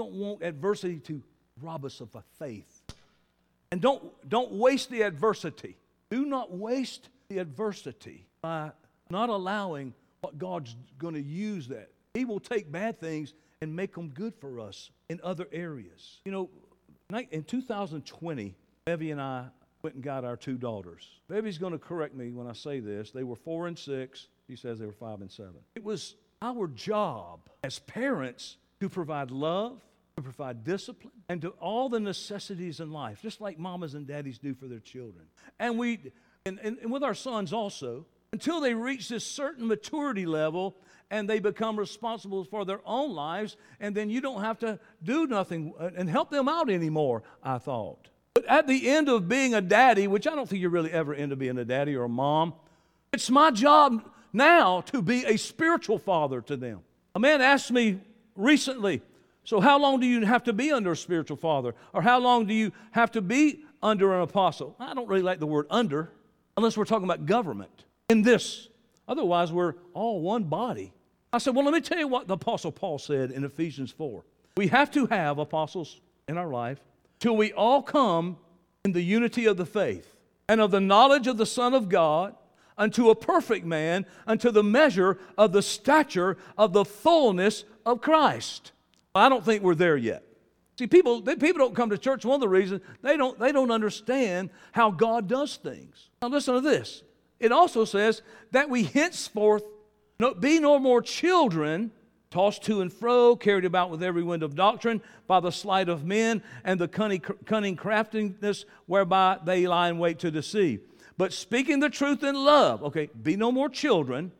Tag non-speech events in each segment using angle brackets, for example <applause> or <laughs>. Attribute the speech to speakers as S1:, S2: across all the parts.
S1: don't want adversity to rob us of our faith. And don't, don't waste the adversity. Do not waste the adversity by not allowing what God's going to use that. He will take bad things and make them good for us in other areas. You know, in 2020, Bevy and I went and got our two daughters. Bevy's going to correct me when I say this. They were four and six. He says they were five and seven. It was our job as parents to provide love, to provide discipline, and to all the necessities in life, just like mamas and daddies do for their children. And we, and, and, and with our sons also, until they reach this certain maturity level and they become responsible for their own lives, and then you don't have to do nothing and help them out anymore, I thought. But at the end of being a daddy, which I don't think you're really ever into being a daddy or a mom, it's my job now to be a spiritual father to them. A man asked me recently, So, how long do you have to be under a spiritual father? Or how long do you have to be under an apostle? I don't really like the word under, unless we're talking about government in this. Otherwise, we're all one body. I said, Well, let me tell you what the Apostle Paul said in Ephesians 4. We have to have apostles in our life till we all come in the unity of the faith and of the knowledge of the Son of God unto a perfect man, unto the measure of the stature of the fullness of Christ. I don't think we're there yet. See, people, they, people don't come to church. One of the reasons they don't, they don't understand how God does things. Now, listen to this. It also says that we henceforth no, be no more children, tossed to and fro, carried about with every wind of doctrine, by the sleight of men and the cunning, cunning craftiness whereby they lie in wait to deceive. But speaking the truth in love, okay, be no more children.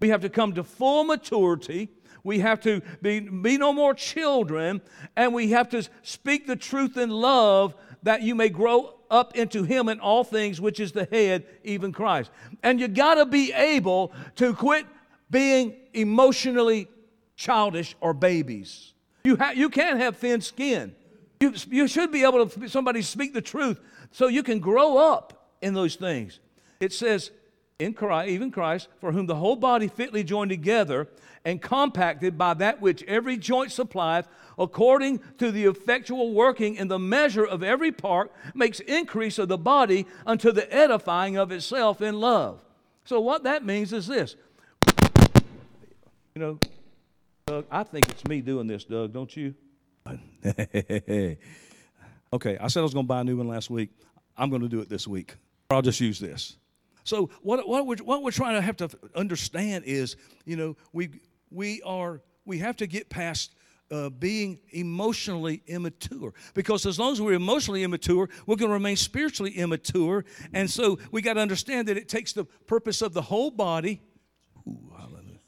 S1: We have to come to full maturity. We have to be, be no more children, and we have to speak the truth in love that you may grow up into Him in all things, which is the head, even Christ. And you got to be able to quit being emotionally childish or babies. You, ha- you can't have thin skin. You, you should be able to somebody speak the truth so you can grow up in those things. It says, in Christ, even Christ, for whom the whole body fitly joined together and compacted by that which every joint supplieth, according to the effectual working in the measure of every part, makes increase of the body unto the edifying of itself in love. So, what that means is this. You know, Doug, I think it's me doing this, Doug, don't you? <laughs> okay, I said I was going to buy a new one last week. I'm going to do it this week. I'll just use this. So what, what, we're, what we're trying to have to understand is, you know, we, we are, we have to get past uh, being emotionally immature. Because as long as we're emotionally immature, we're going to remain spiritually immature. And so we got to understand that it takes the purpose of the whole body, ooh, hallelujah,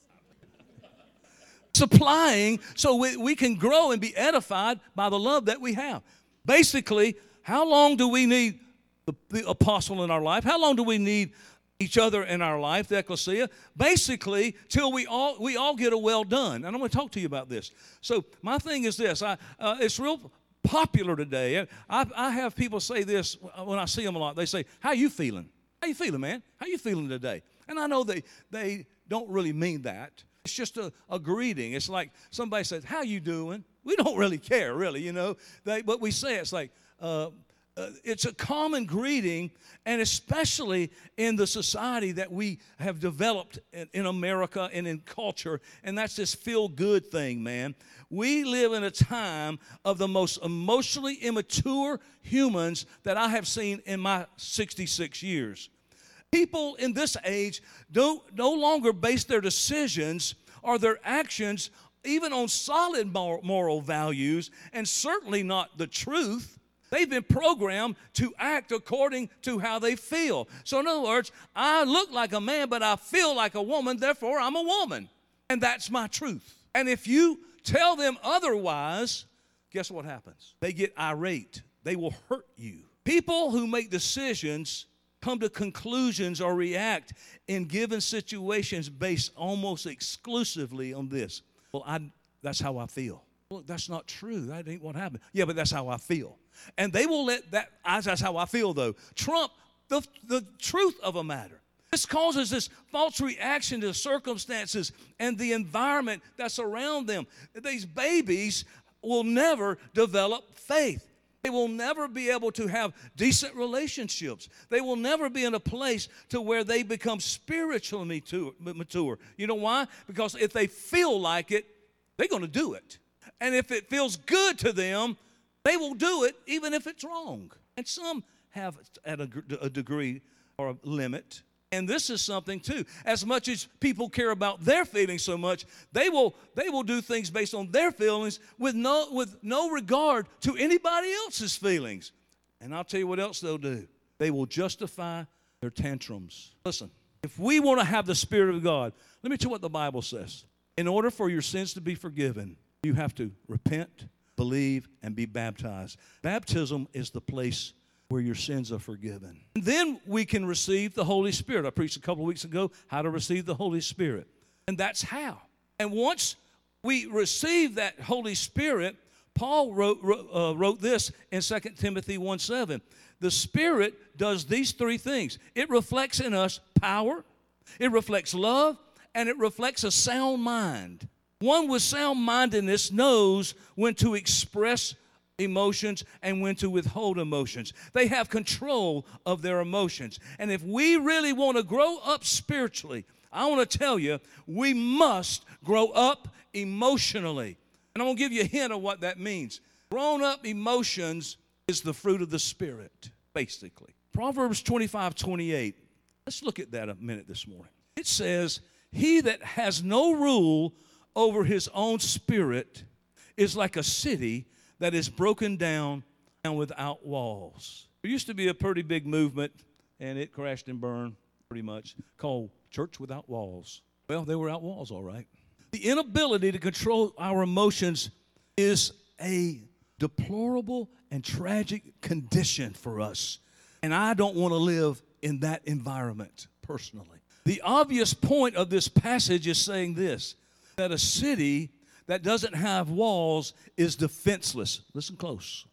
S1: supplying so we, we can grow and be edified by the love that we have. Basically, how long do we need the, the apostle in our life? How long do we need each other in our life, the ecclesia, basically till we all we all get a well done. And I'm going to talk to you about this. So my thing is this: I, uh, it's real popular today. I, I have people say this when I see them a lot. They say, "How you feeling? How you feeling, man? How you feeling today?" And I know they they don't really mean that. It's just a, a greeting. It's like somebody says, "How you doing?" We don't <laughs> really care, really, you know. They, but we say it's like. Uh, Uh, it's a common greeting, and especially in the society that we have developed in, in America and in culture, and that's this feel good thing, man. We live in a time of the most emotionally immature humans that I have seen in my 66 years. People in this age don't no longer base their decisions or their actions even on solid moral values and certainly not the truth They've been programmed to act according to how they feel. So, in other words, I look like a man, but I feel like a woman, therefore I'm a woman. And that's my truth. And if you tell them otherwise, guess what happens? They get irate, they will hurt you. People who make decisions come to conclusions or react in given situations based almost exclusively on this. Well, I, that's how I feel. Look, that's not true. That ain't what happened. Yeah, but that's how I feel. And they will let that, that's how I feel though, trump the, the truth of a matter. This causes this false reaction to the circumstances and the environment that's around them. These babies will never develop faith. They will never be able to have decent relationships. They will never be in a place to where they become spiritually mature. You know why? Because if they feel like it, they're going to do it. And if it feels good to them, they will do it even if it's wrong. And some have at a, a degree or a limit. And this is something too. As much as people care about their feelings so much, they will they will do things based on their feelings with no with no regard to anybody else's feelings. And I'll tell you what else they'll do. They will justify their tantrums. Listen, if we want to have the Spirit of God, let me tell you what the Bible says. In order for your sins to be forgiven, you have to repent, believe, and be baptized. Baptism is the place where your sins are forgiven. And then we can receive the Holy Spirit. I preached a couple of weeks ago how to receive the Holy Spirit. And that's how. And once we receive that Holy Spirit, Paul wrote, uh, wrote this in 2 Timothy 1 7. The Spirit does these three things it reflects in us power, it reflects love, and it reflects a sound mind. One with sound mindedness knows when to express emotions and when to withhold emotions. They have control of their emotions. And if we really want to grow up spiritually, I want to tell you, we must grow up emotionally. And I'm going to give you a hint of what that means. Grown up emotions is the fruit of the Spirit, basically. Proverbs 25 28. Let's look at that a minute this morning. It says, He that has no rule over his own spirit is like a city that is broken down and without walls. There used to be a pretty big movement, and it crashed and burned pretty much, called Church Without Walls. Well, they were out walls, all right. The inability to control our emotions is a deplorable and tragic condition for us. And I don't want to live in that environment personally. The obvious point of this passage is saying this that a city that doesn't have walls is defenseless. Listen close.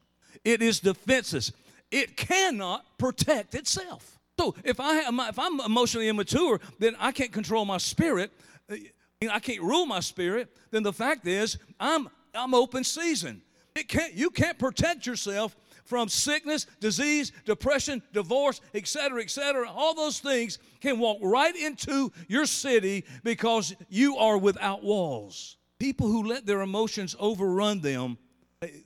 S1: It is defenseless. It cannot protect itself. So if I am, if I'm emotionally immature, then I can't control my spirit. Eh, I can't rule my spirit. Then the fact is, I'm I'm open season. It can't. You can't protect yourself from sickness, disease, depression, divorce, etc., etc. All those things can walk right into your city because you are without walls. People who let their emotions overrun them,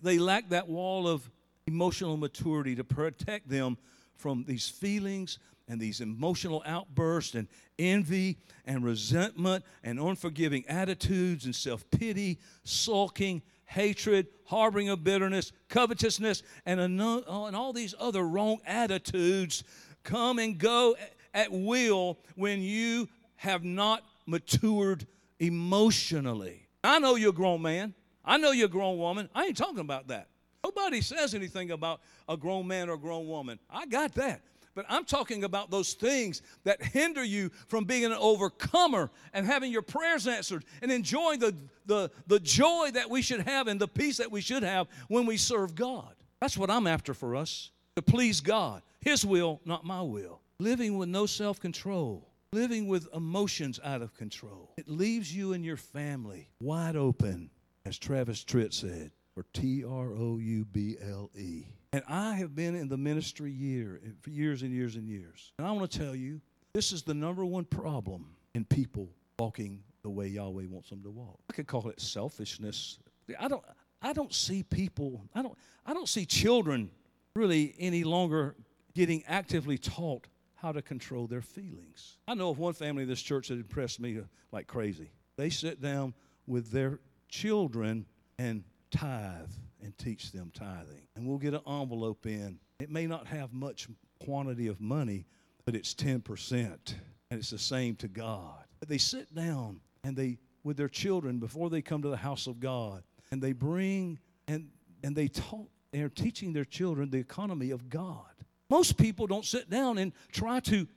S1: they lack that wall of emotional maturity to protect them from these feelings and these emotional outbursts and envy and resentment and unforgiving attitudes and self pity, sulking, hatred, harboring of bitterness, covetousness, and, oh, and all these other wrong attitudes come and go at will when you have not matured emotionally. I know you're a grown man. I know you're a grown woman. I ain't talking about that. Nobody says anything about a grown man or a grown woman. I got that. But I'm talking about those things that hinder you from being an overcomer and having your prayers answered and enjoying the, the, the joy that we should have and the peace that we should have when we serve God. That's what I'm after for us to please God. His will, not my will. Living with no self control, living with emotions out of control. It leaves you and your family wide open, as Travis Tritt said, for T R O U B L E. And I have been in the ministry year for years and years and years. And I want to tell you, this is the number one problem in people walking the way Yahweh wants them to walk. I could call it selfishness. I don't I don't see people, I don't I don't see children really any longer getting actively taught how to control their feelings. I know of one family in this church that impressed me uh, like crazy. They sit down with their children and tithe and teach them tithing. And we'll get an envelope in. It may not have much quantity of money, but it's 10%. And it's the same to God. But they sit down and they, with their children, before they come to the house of God, and they bring and, and they talk, they're teaching their children the economy of God. Most people don't sit down and try to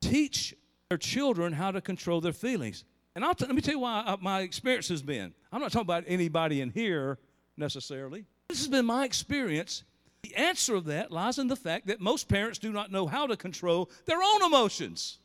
S1: teach their children how to control their feelings. And I'll t- let me tell you why uh, my experience has been. I'm not talking about anybody in here necessarily. This has been my experience. The answer of that lies in the fact that most parents do not know how to control their own emotions.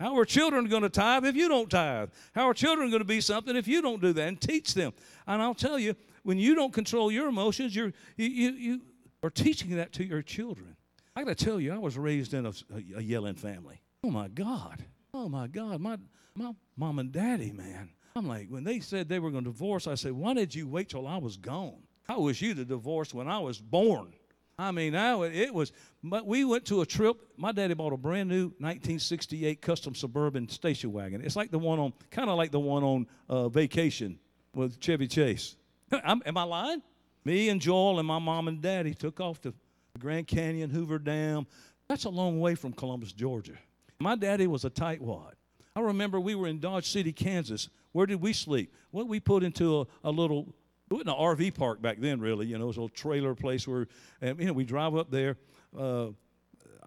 S1: How are children going to tithe if you don't tithe? How are children going to be something if you don't do that and teach them? And I'll tell you, when you don't control your emotions, you're, you, you, you are teaching that to your children. I got to tell you, I was raised in a, a, a yelling family. Oh my God. Oh my God. My, my mom and daddy, man. I'm like, when they said they were going to divorce, I said, why did you wait till I was gone? I wish you'd have divorced when I was born. I mean, I, it was, but we went to a trip. My daddy bought a brand new 1968 custom suburban station wagon. It's like the one on, kind of like the one on uh, vacation with Chevy Chase. <laughs> am I lying? Me and Joel and my mom and daddy took off to Grand Canyon, Hoover Dam. That's a long way from Columbus, Georgia. My daddy was a tightwad. I remember we were in Dodge City, Kansas. Where did we sleep? Well, we put into a, a little, it wasn't an RV park back then, really. You know, it was a little trailer place where, and, you know, we drive up there. Uh,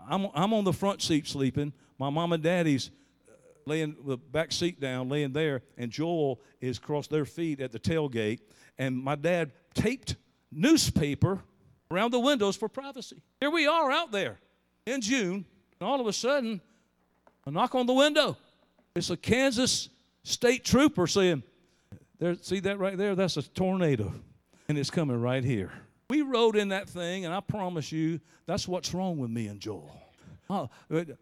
S1: I'm, I'm on the front seat sleeping. My mom and daddy's uh, laying the back seat down, laying there, and Joel is across their feet at the tailgate. And my dad taped newspaper around the windows for privacy. Here we are out there in June, and all of a sudden, a knock on the window. It's a Kansas state trooper saying, there, see that right there? That's a tornado, and it's coming right here. We rode in that thing, and I promise you, that's what's wrong with me and Joel. Uh,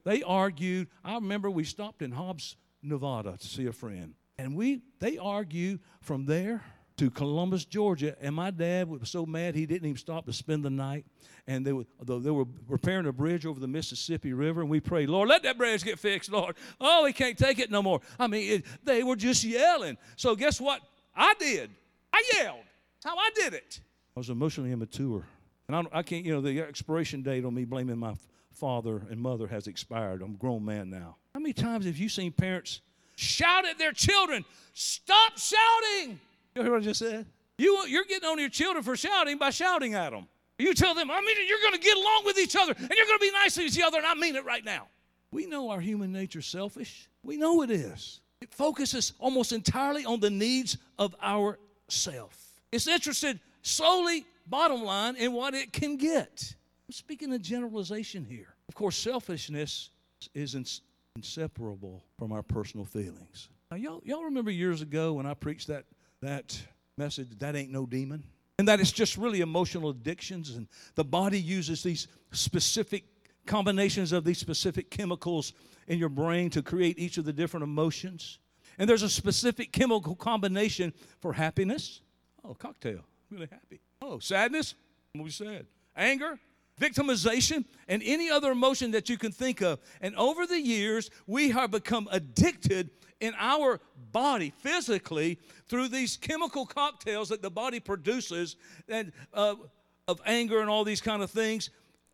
S1: they argued. I remember we stopped in Hobbs, Nevada to see a friend, and we they argued from there to Columbus, Georgia, and my dad was so mad he didn't even stop to spend the night. And they were, they were repairing a bridge over the Mississippi River, and we prayed, Lord, let that bridge get fixed, Lord. Oh, he can't take it no more. I mean, it, they were just yelling. So guess what? I did. I yelled. How I did it. I was emotionally immature. And I, I can't, you know, the expiration date on me blaming my father and mother has expired. I'm a grown man now. How many times have you seen parents shout at their children, Stop shouting? You hear what I just said? You, you're getting on your children for shouting by shouting at them. You tell them, I mean you're going to get along with each other and you're going to be nice to each other, and I mean it right now. We know our human nature's selfish. We know it is. It focuses almost entirely on the needs of our self. It's interested solely, bottom line, in what it can get. I'm speaking of generalization here. Of course, selfishness is ins- inseparable from our personal feelings. Now, y'all, y'all remember years ago when I preached that that message, that ain't no demon. And that it's just really emotional addictions, and the body uses these specific combinations of these specific chemicals in your brain to create each of the different emotions. And there's a specific chemical combination for happiness. Oh, cocktail, really happy. Oh, sadness, what we said. Anger, victimization, and any other emotion that you can think of. And over the years, we have become addicted in our body physically through these chemical cocktails that the body produces and uh, of anger and all these kind of things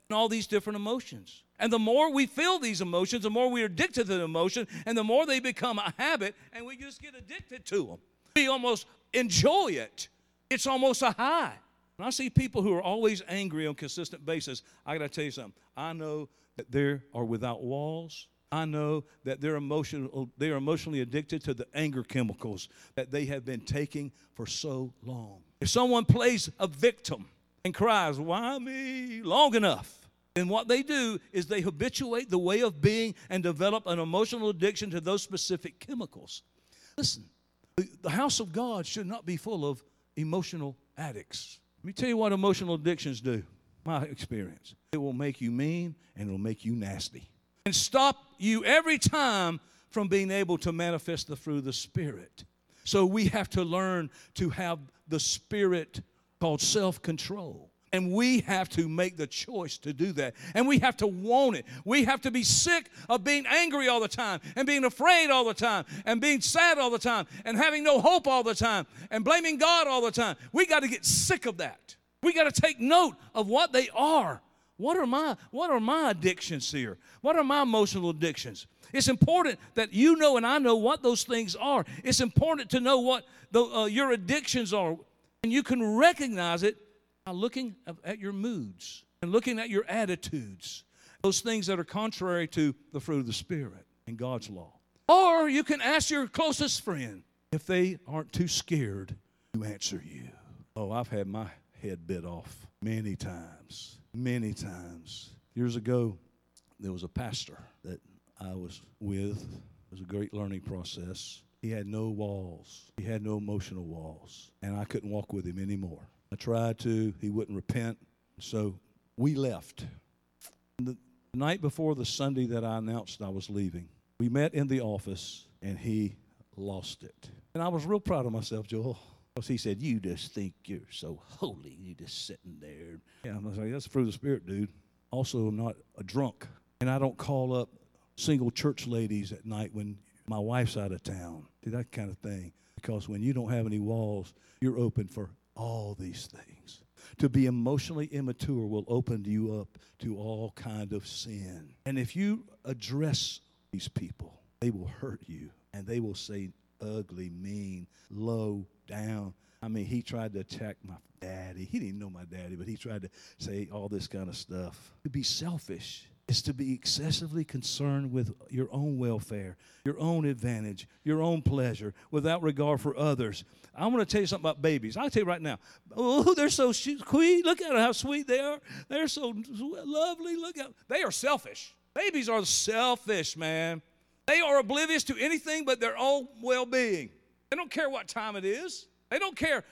S1: and all these different emotions. And the more we feel these emotions the more we're addicted to the emotion and the more they become a habit and we just get addicted to them we almost enjoy it. It's almost a high when i see people who are always angry on a consistent basis i got to tell you something i know that they are without walls I know that they're emotional, they are emotionally addicted to the anger chemicals that they have been taking for so long. If someone plays a victim and cries, Why me? long enough, then what they do is they habituate the way of being and develop an emotional addiction to those specific chemicals. Listen, the house of God should not be full of emotional addicts. Let me tell you what emotional addictions do. My experience. It will make you mean and it will make you nasty and stop you every time from being able to manifest the fruit of the Spirit. So we have to learn to have the Spirit called self control. And we have to make the choice to do that. And we have to want it. We have to be sick of being angry all the time and being afraid all the time and being sad all the time and having no hope all the time and blaming God all the time. We got to get sick of that. We got to take note of what they are what are my what are my addictions here? What are my emotional addictions? It's important that you know and I know what those things are. It's important to know what the, uh, your addictions are, and you can recognize it by looking at your moods and looking at your attitudes, those things that are contrary to the fruit of the Spirit and God's law. Or you can ask your closest friend if they aren't too scared to answer you. Oh, I've had my head bit off many times many times. Years ago, there was a pastor that I was with. It was a great learning process. He had no walls. He had no emotional walls. And I couldn't walk with him anymore. I tried to. He wouldn't repent. So we left. The night before the Sunday that I announced I was leaving, we met in the office and he lost it. And I was real proud of myself, Joel. Because he said, You just think you're so holy. You just sitting there. Yeah, I was like, That's the fruit of the Spirit, dude. Also, I'm not a drunk. And I don't call up single church ladies at night when my wife's out of town. See, that kind of thing. Because when you don't have any walls, you're open for all these things. To be emotionally immature will open you up to all kind of sin. And if you address these people, they will hurt you and they will say ugly, mean, low down. I mean, he tried to attack my daddy. He didn't know my daddy, but he tried to say all this kind of stuff. To be selfish is to be excessively concerned with your own welfare, your own advantage, your own pleasure, without regard for others. I want to tell you something about babies. I'll tell you right now. Oh, they're so sweet. Look at how sweet they are. They're so lovely. Look at they are selfish. Babies are selfish, man. They are oblivious to anything but their own well-being. They don't care what time it is. They don't care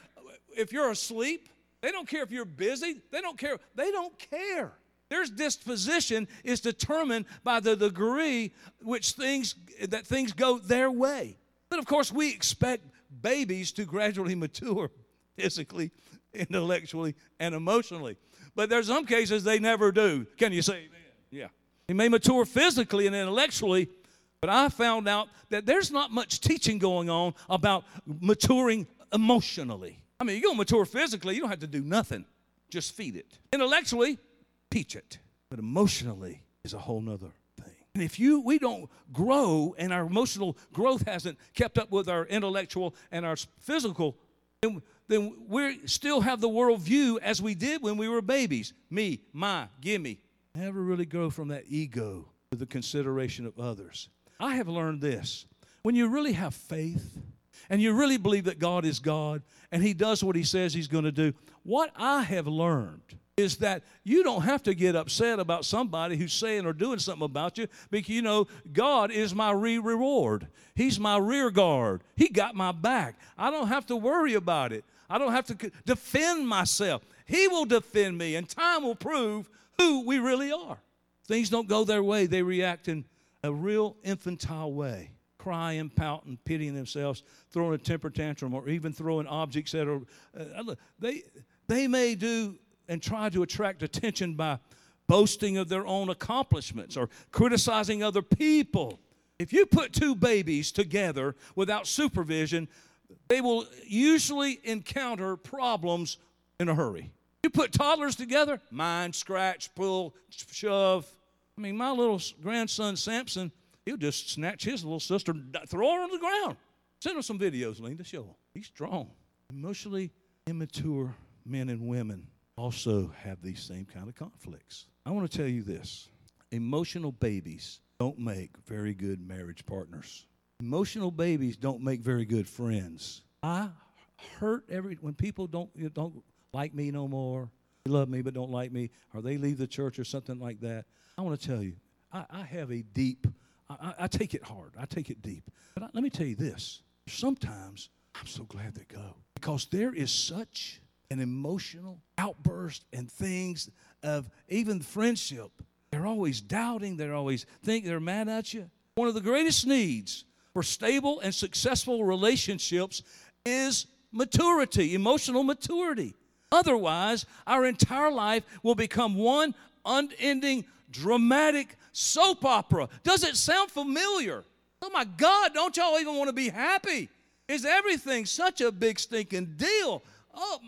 S1: if you're asleep. They don't care if you're busy. They don't care. They don't care. Their disposition is determined by the degree which things that things go their way. But of course, we expect babies to gradually <laughs> mature physically, intellectually, and emotionally. But there's some cases they never do. Can you say amen? Yeah. He may mature physically and intellectually, but I found out that there's not much teaching going on about maturing emotionally. I mean, you're going to mature physically, you don't have to do nothing. Just feed it. Intellectually, teach it. But emotionally is a whole nother thing. And if you we don't grow and our emotional growth hasn't kept up with our intellectual and our physical, then, then we still have the world view as we did when we were babies. Me, my, gimme. Never really grow from that ego to the consideration of others. I have learned this. When you really have faith and you really believe that God is God and He does what He says He's going to do, what I have learned is that you don't have to get upset about somebody who's saying or doing something about you because you know God is my re reward. He's my rear guard. He got my back. I don't have to worry about it. I don't have to defend myself. He will defend me, and time will prove who we really are. Things don't go their way, they react in a real infantile way crying, pouting, pitying themselves, throwing a temper tantrum, or even throwing objects that are, uh, they, they may do and try to attract attention by boasting of their own accomplishments or criticizing other people. If you put two babies together without supervision, they will usually encounter problems in a hurry. You put toddlers together, mind, scratch, pull, shove. I mean, my little grandson Samson, he'll just snatch his little sister, throw her on the ground. Send him some videos, Linda, show him. He's strong. Emotionally immature men and women also have these same kind of conflicts. I want to tell you this emotional babies don't make very good marriage partners. Emotional babies don't make very good friends. I hurt every when people don't you know, don't like me no more. They love me but don't like me, or they leave the church or something like that. I want to tell you, I, I have a deep. I, I, take it hard. I take it deep. But I, let me tell you this: sometimes I'm so glad they go because there is such an emotional outburst and things of even friendship. They're always doubting, they're always think they're mad at you. One of the greatest needs for stable and successful relationships is maturity, emotional maturity. Otherwise, our entire life will become one unending dramatic soap opera. Does it sound familiar? Oh my God, don't y'all even want to be happy? Is everything such a big stinking deal? Oh,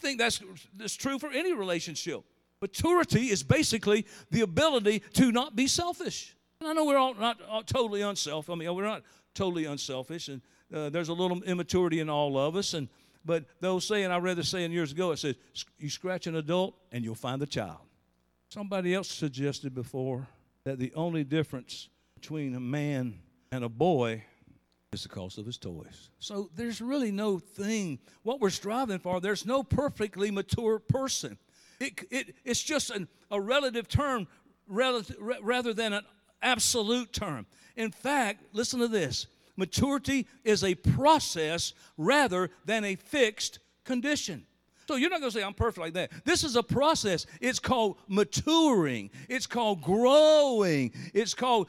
S1: think that's, that's true for any relationship. Maturity is basically the ability to not be selfish. And I know we're all not all totally unselfish. I mean, we're not totally unselfish, and uh, there's a little immaturity in all of us. And but those saying, I read the saying years ago. It says, "You scratch an adult, and you'll find the child." Somebody else suggested before that the only difference between a man and a boy the cost of his toys. So there's really no thing, what we're striving for, there's no perfectly mature person. It, it, it's just an, a relative term relative, rather than an absolute term. In fact, listen to this maturity is a process rather than a fixed condition. So you're not going to say, I'm perfect like that. This is a process. It's called maturing, it's called growing, it's called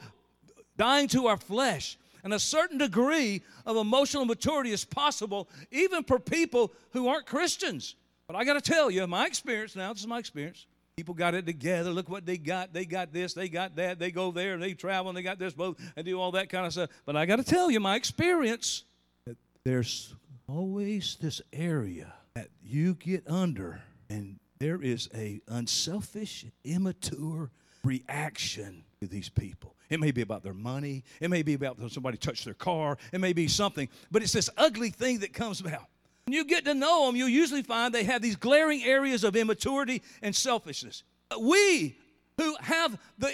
S1: dying to our flesh. And a certain degree of emotional maturity is possible even for people who aren't Christians. But I got to tell you, my experience now, this is my experience. People got it together. Look what they got. They got this. They got that. They go there they travel and they got this boat and do all that kind of stuff. But I got to tell you, my experience, that there's always this area that you get under, and there is a unselfish, immature reaction these people. It may be about their money. It may be about somebody touched their car. It may be something. But it's this ugly thing that comes about. When you get to know them, you'll usually find they have these glaring areas of immaturity and selfishness. We who have the,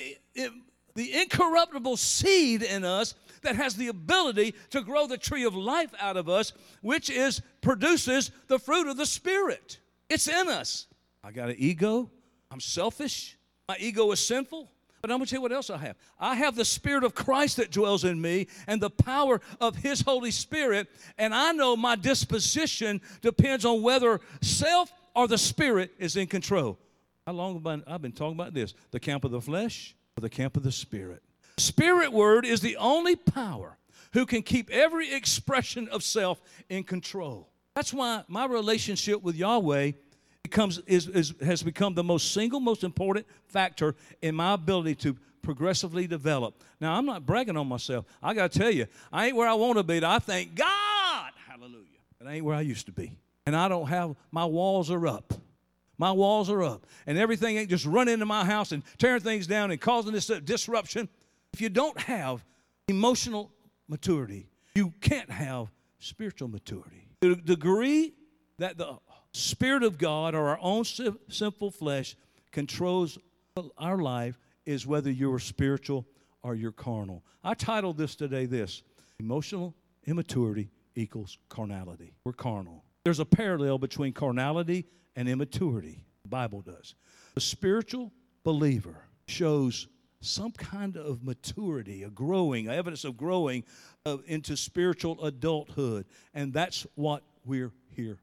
S1: the incorruptible seed in us that has the ability to grow the tree of life out of us, which is produces the fruit of the Spirit. It's in us. I got an ego. I'm selfish. My ego is sinful. But I'm going to tell you what else I have. I have the Spirit of Christ that dwells in me and the power of His Holy Spirit. And I know my disposition depends on whether self or the Spirit is in control. How long have I, I've been talking about this? The camp of the flesh or the camp of the Spirit? Spirit word is the only power who can keep every expression of self in control. That's why my relationship with Yahweh becomes, is, is, has become the most single, most important factor in my ability to progressively develop. Now, I'm not bragging on myself. I got to tell you, I ain't where I want to be. I thank God. Hallelujah. But I ain't where I used to be. And I don't have, my walls are up. My walls are up. And everything ain't just running into my house and tearing things down and causing this disruption. If you don't have emotional maturity, you can't have spiritual maturity. The degree that the Spirit of God or our own sinful flesh controls our life is whether you're spiritual or you're carnal. I titled this today this Emotional immaturity equals carnality. We're carnal. There's a parallel between carnality and immaturity. The Bible does. The spiritual believer shows some kind of maturity, a growing, evidence of growing uh, into spiritual adulthood. And that's what we're here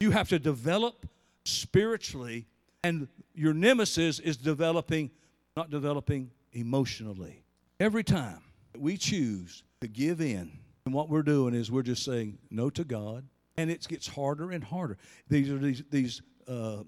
S1: you have to develop spiritually, and your nemesis is developing, not developing emotionally. Every time we choose to give in, and what we're doing is we're just saying no to God, and it gets harder and harder. These are these, these uh,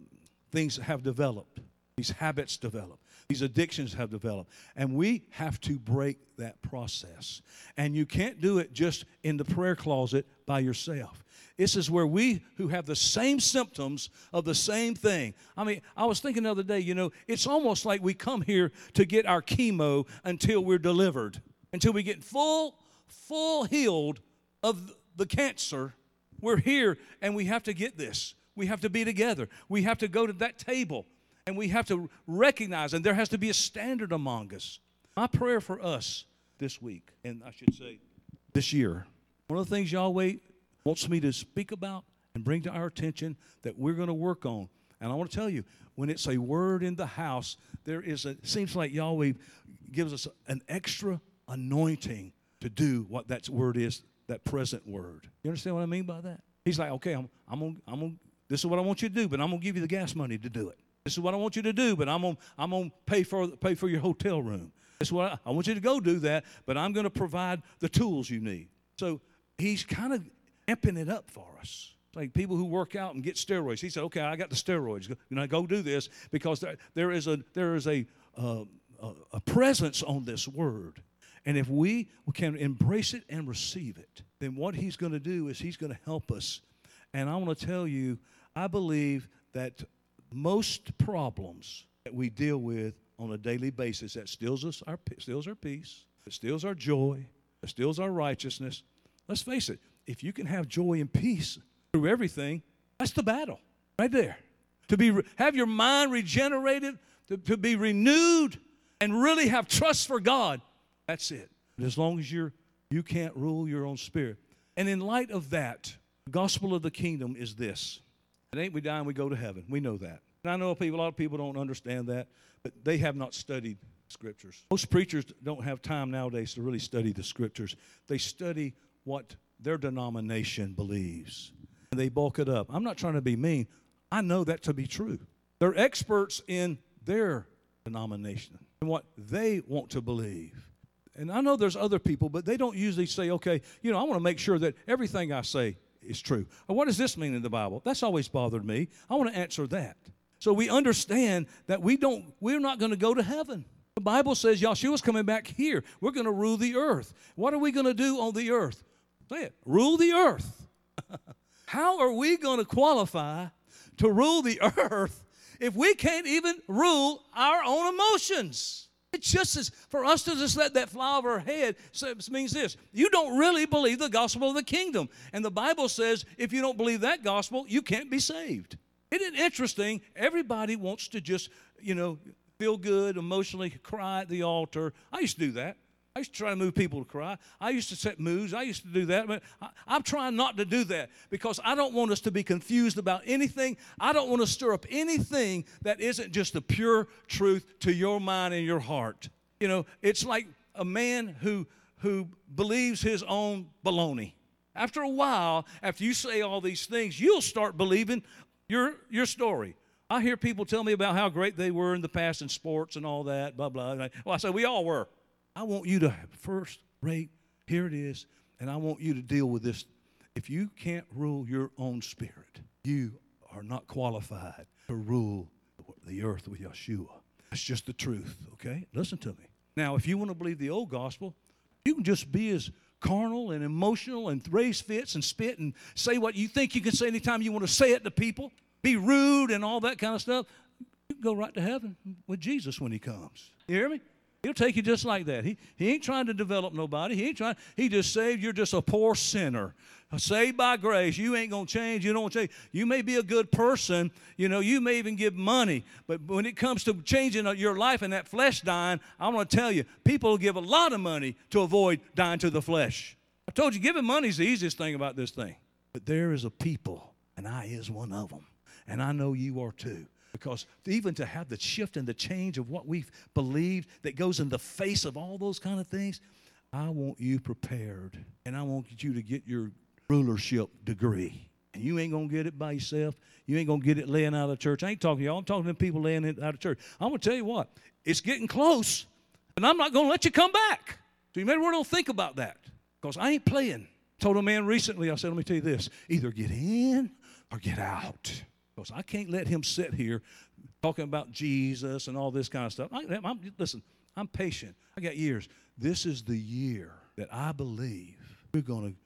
S1: things have developed, these habits develop. These addictions have developed. And we have to break that process. And you can't do it just in the prayer closet by yourself. This is where we who have the same symptoms of the same thing. I mean, I was thinking the other day, you know, it's almost like we come here to get our chemo until we're delivered, until we get full, full healed of the cancer. We're here and we have to get this. We have to be together. We have to go to that table and we have to recognize, and there has to be a standard among us. My prayer for us this week, and I should say this year, one of the things Yahweh wants me to speak about and bring to our attention that we're going to work on. And I want to tell you, when it's a word in the house, there is a, seems like Yahweh gives us an extra anointing to do what that word is, that present word. You understand what I mean by that? He's like, okay, I'm, I'm gonna, I'm gonna, this is what I want you to do, but I'm gonna give you the gas money to do it. This is what I want you to do, but I'm gonna, I'm gonna pay for, pay for your hotel room. This is what I, I want you to go do that, but I'm gonna provide the tools you need. So he's kind of amping it up for us. Like people who work out and get steroids. He said, "Okay, I got the steroids. You know, go do this because there, there is a there is a, uh, a presence on this word, and if we can embrace it and receive it, then what He's going to do is He's going to help us. And I want to tell you, I believe that most problems that we deal with on a daily basis that steals us our steals our peace, it steals our joy, it steals our righteousness. Let's face it, if you can have joy and peace through everything, that's the battle right there. To be have your mind regenerated, to, to be renewed, and really have trust for God. That's it. As long as you're you can't rule your own spirit. And in light of that, the gospel of the kingdom is this. It ain't we die and we go to heaven. We know that. And I know people, a lot of people don't understand that, but they have not studied scriptures. Most preachers don't have time nowadays to really study the scriptures. They study what their denomination believes. And they bulk it up. I'm not trying to be mean. I know that to be true. They're experts in their denomination and what they want to believe. And I know there's other people, but they don't usually say, okay, you know, I want to make sure that everything I say is true. Or what does this mean in the Bible? That's always bothered me. I want to answer that. So we understand that we don't, we're not going to go to heaven. The Bible says Yahshua's coming back here. We're going to rule the earth. What are we going to do on the earth? Say it. Rule the earth. <laughs> How are we going to qualify to rule the <laughs> earth if we can't even rule our own emotions? It's just as for us to just let that fly over our head means this you don't really believe the gospel of the kingdom. And the Bible says if you don't believe that gospel, you can't be saved. Isn't it interesting? Everybody wants to just, you know, feel good, emotionally cry at the altar. I used to do that. I used to try to move people to cry. I used to set moves. I used to do that. But I, am trying not to do that because I don't want us to be confused about anything. I don't want to stir up anything that isn't just the pure truth to your mind and your heart. You know, it's like a man who who believes his own baloney. After a while, after you say all these things, you'll start believing your your story. I hear people tell me about how great they were in the past in sports and all that, blah blah. Well, I say we all were. I want you to first rate, here it is, and I want you to deal with this. If you can't rule your own spirit, you are not qualified to rule the earth with Yeshua. That's just the truth, okay? Listen to me. Now, if you want to believe the old gospel, you can just be as carnal and emotional and raise fits and spit and say what you think you can say anytime you want to say it to people, be rude and all that kind of stuff. You can go right to heaven with Jesus when he comes. You hear me? He'll take you just like that. He, he ain't trying to develop nobody. He ain't trying. He just saved. You're just a poor sinner. Saved by grace. You ain't going to change. You don't change. You may be a good person. You know, you may even give money. But when it comes to changing your life and that flesh dying, I'm going to tell you, people give a lot of money to avoid dying to the flesh. I told you, giving money is the easiest thing about this thing. But there is a people, and I is one of them. And I know you are too because even to have the shift and the change of what we've believed that goes in the face of all those kind of things, I want you prepared. And I want you to get your rulership degree. And you ain't going to get it by yourself. You ain't going to get it laying out of church. I ain't talking to y'all. I'm talking to people laying it out of church. I'm going to tell you what, it's getting close, and I'm not going to let you come back. So you better don't think about that because I ain't playing. Told a man recently, I said, let me tell you this either get in or get out. Because I can't let him sit here talking about Jesus and all this kind of stuff. I, I'm, listen, I'm patient. I got years. This is the year that I believe we're going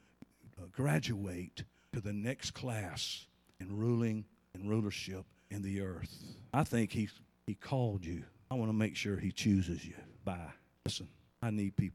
S1: to uh, graduate to the next class in ruling and rulership in the earth. I think he, he called you. I want to make sure he chooses you. Bye. Listen, I need people.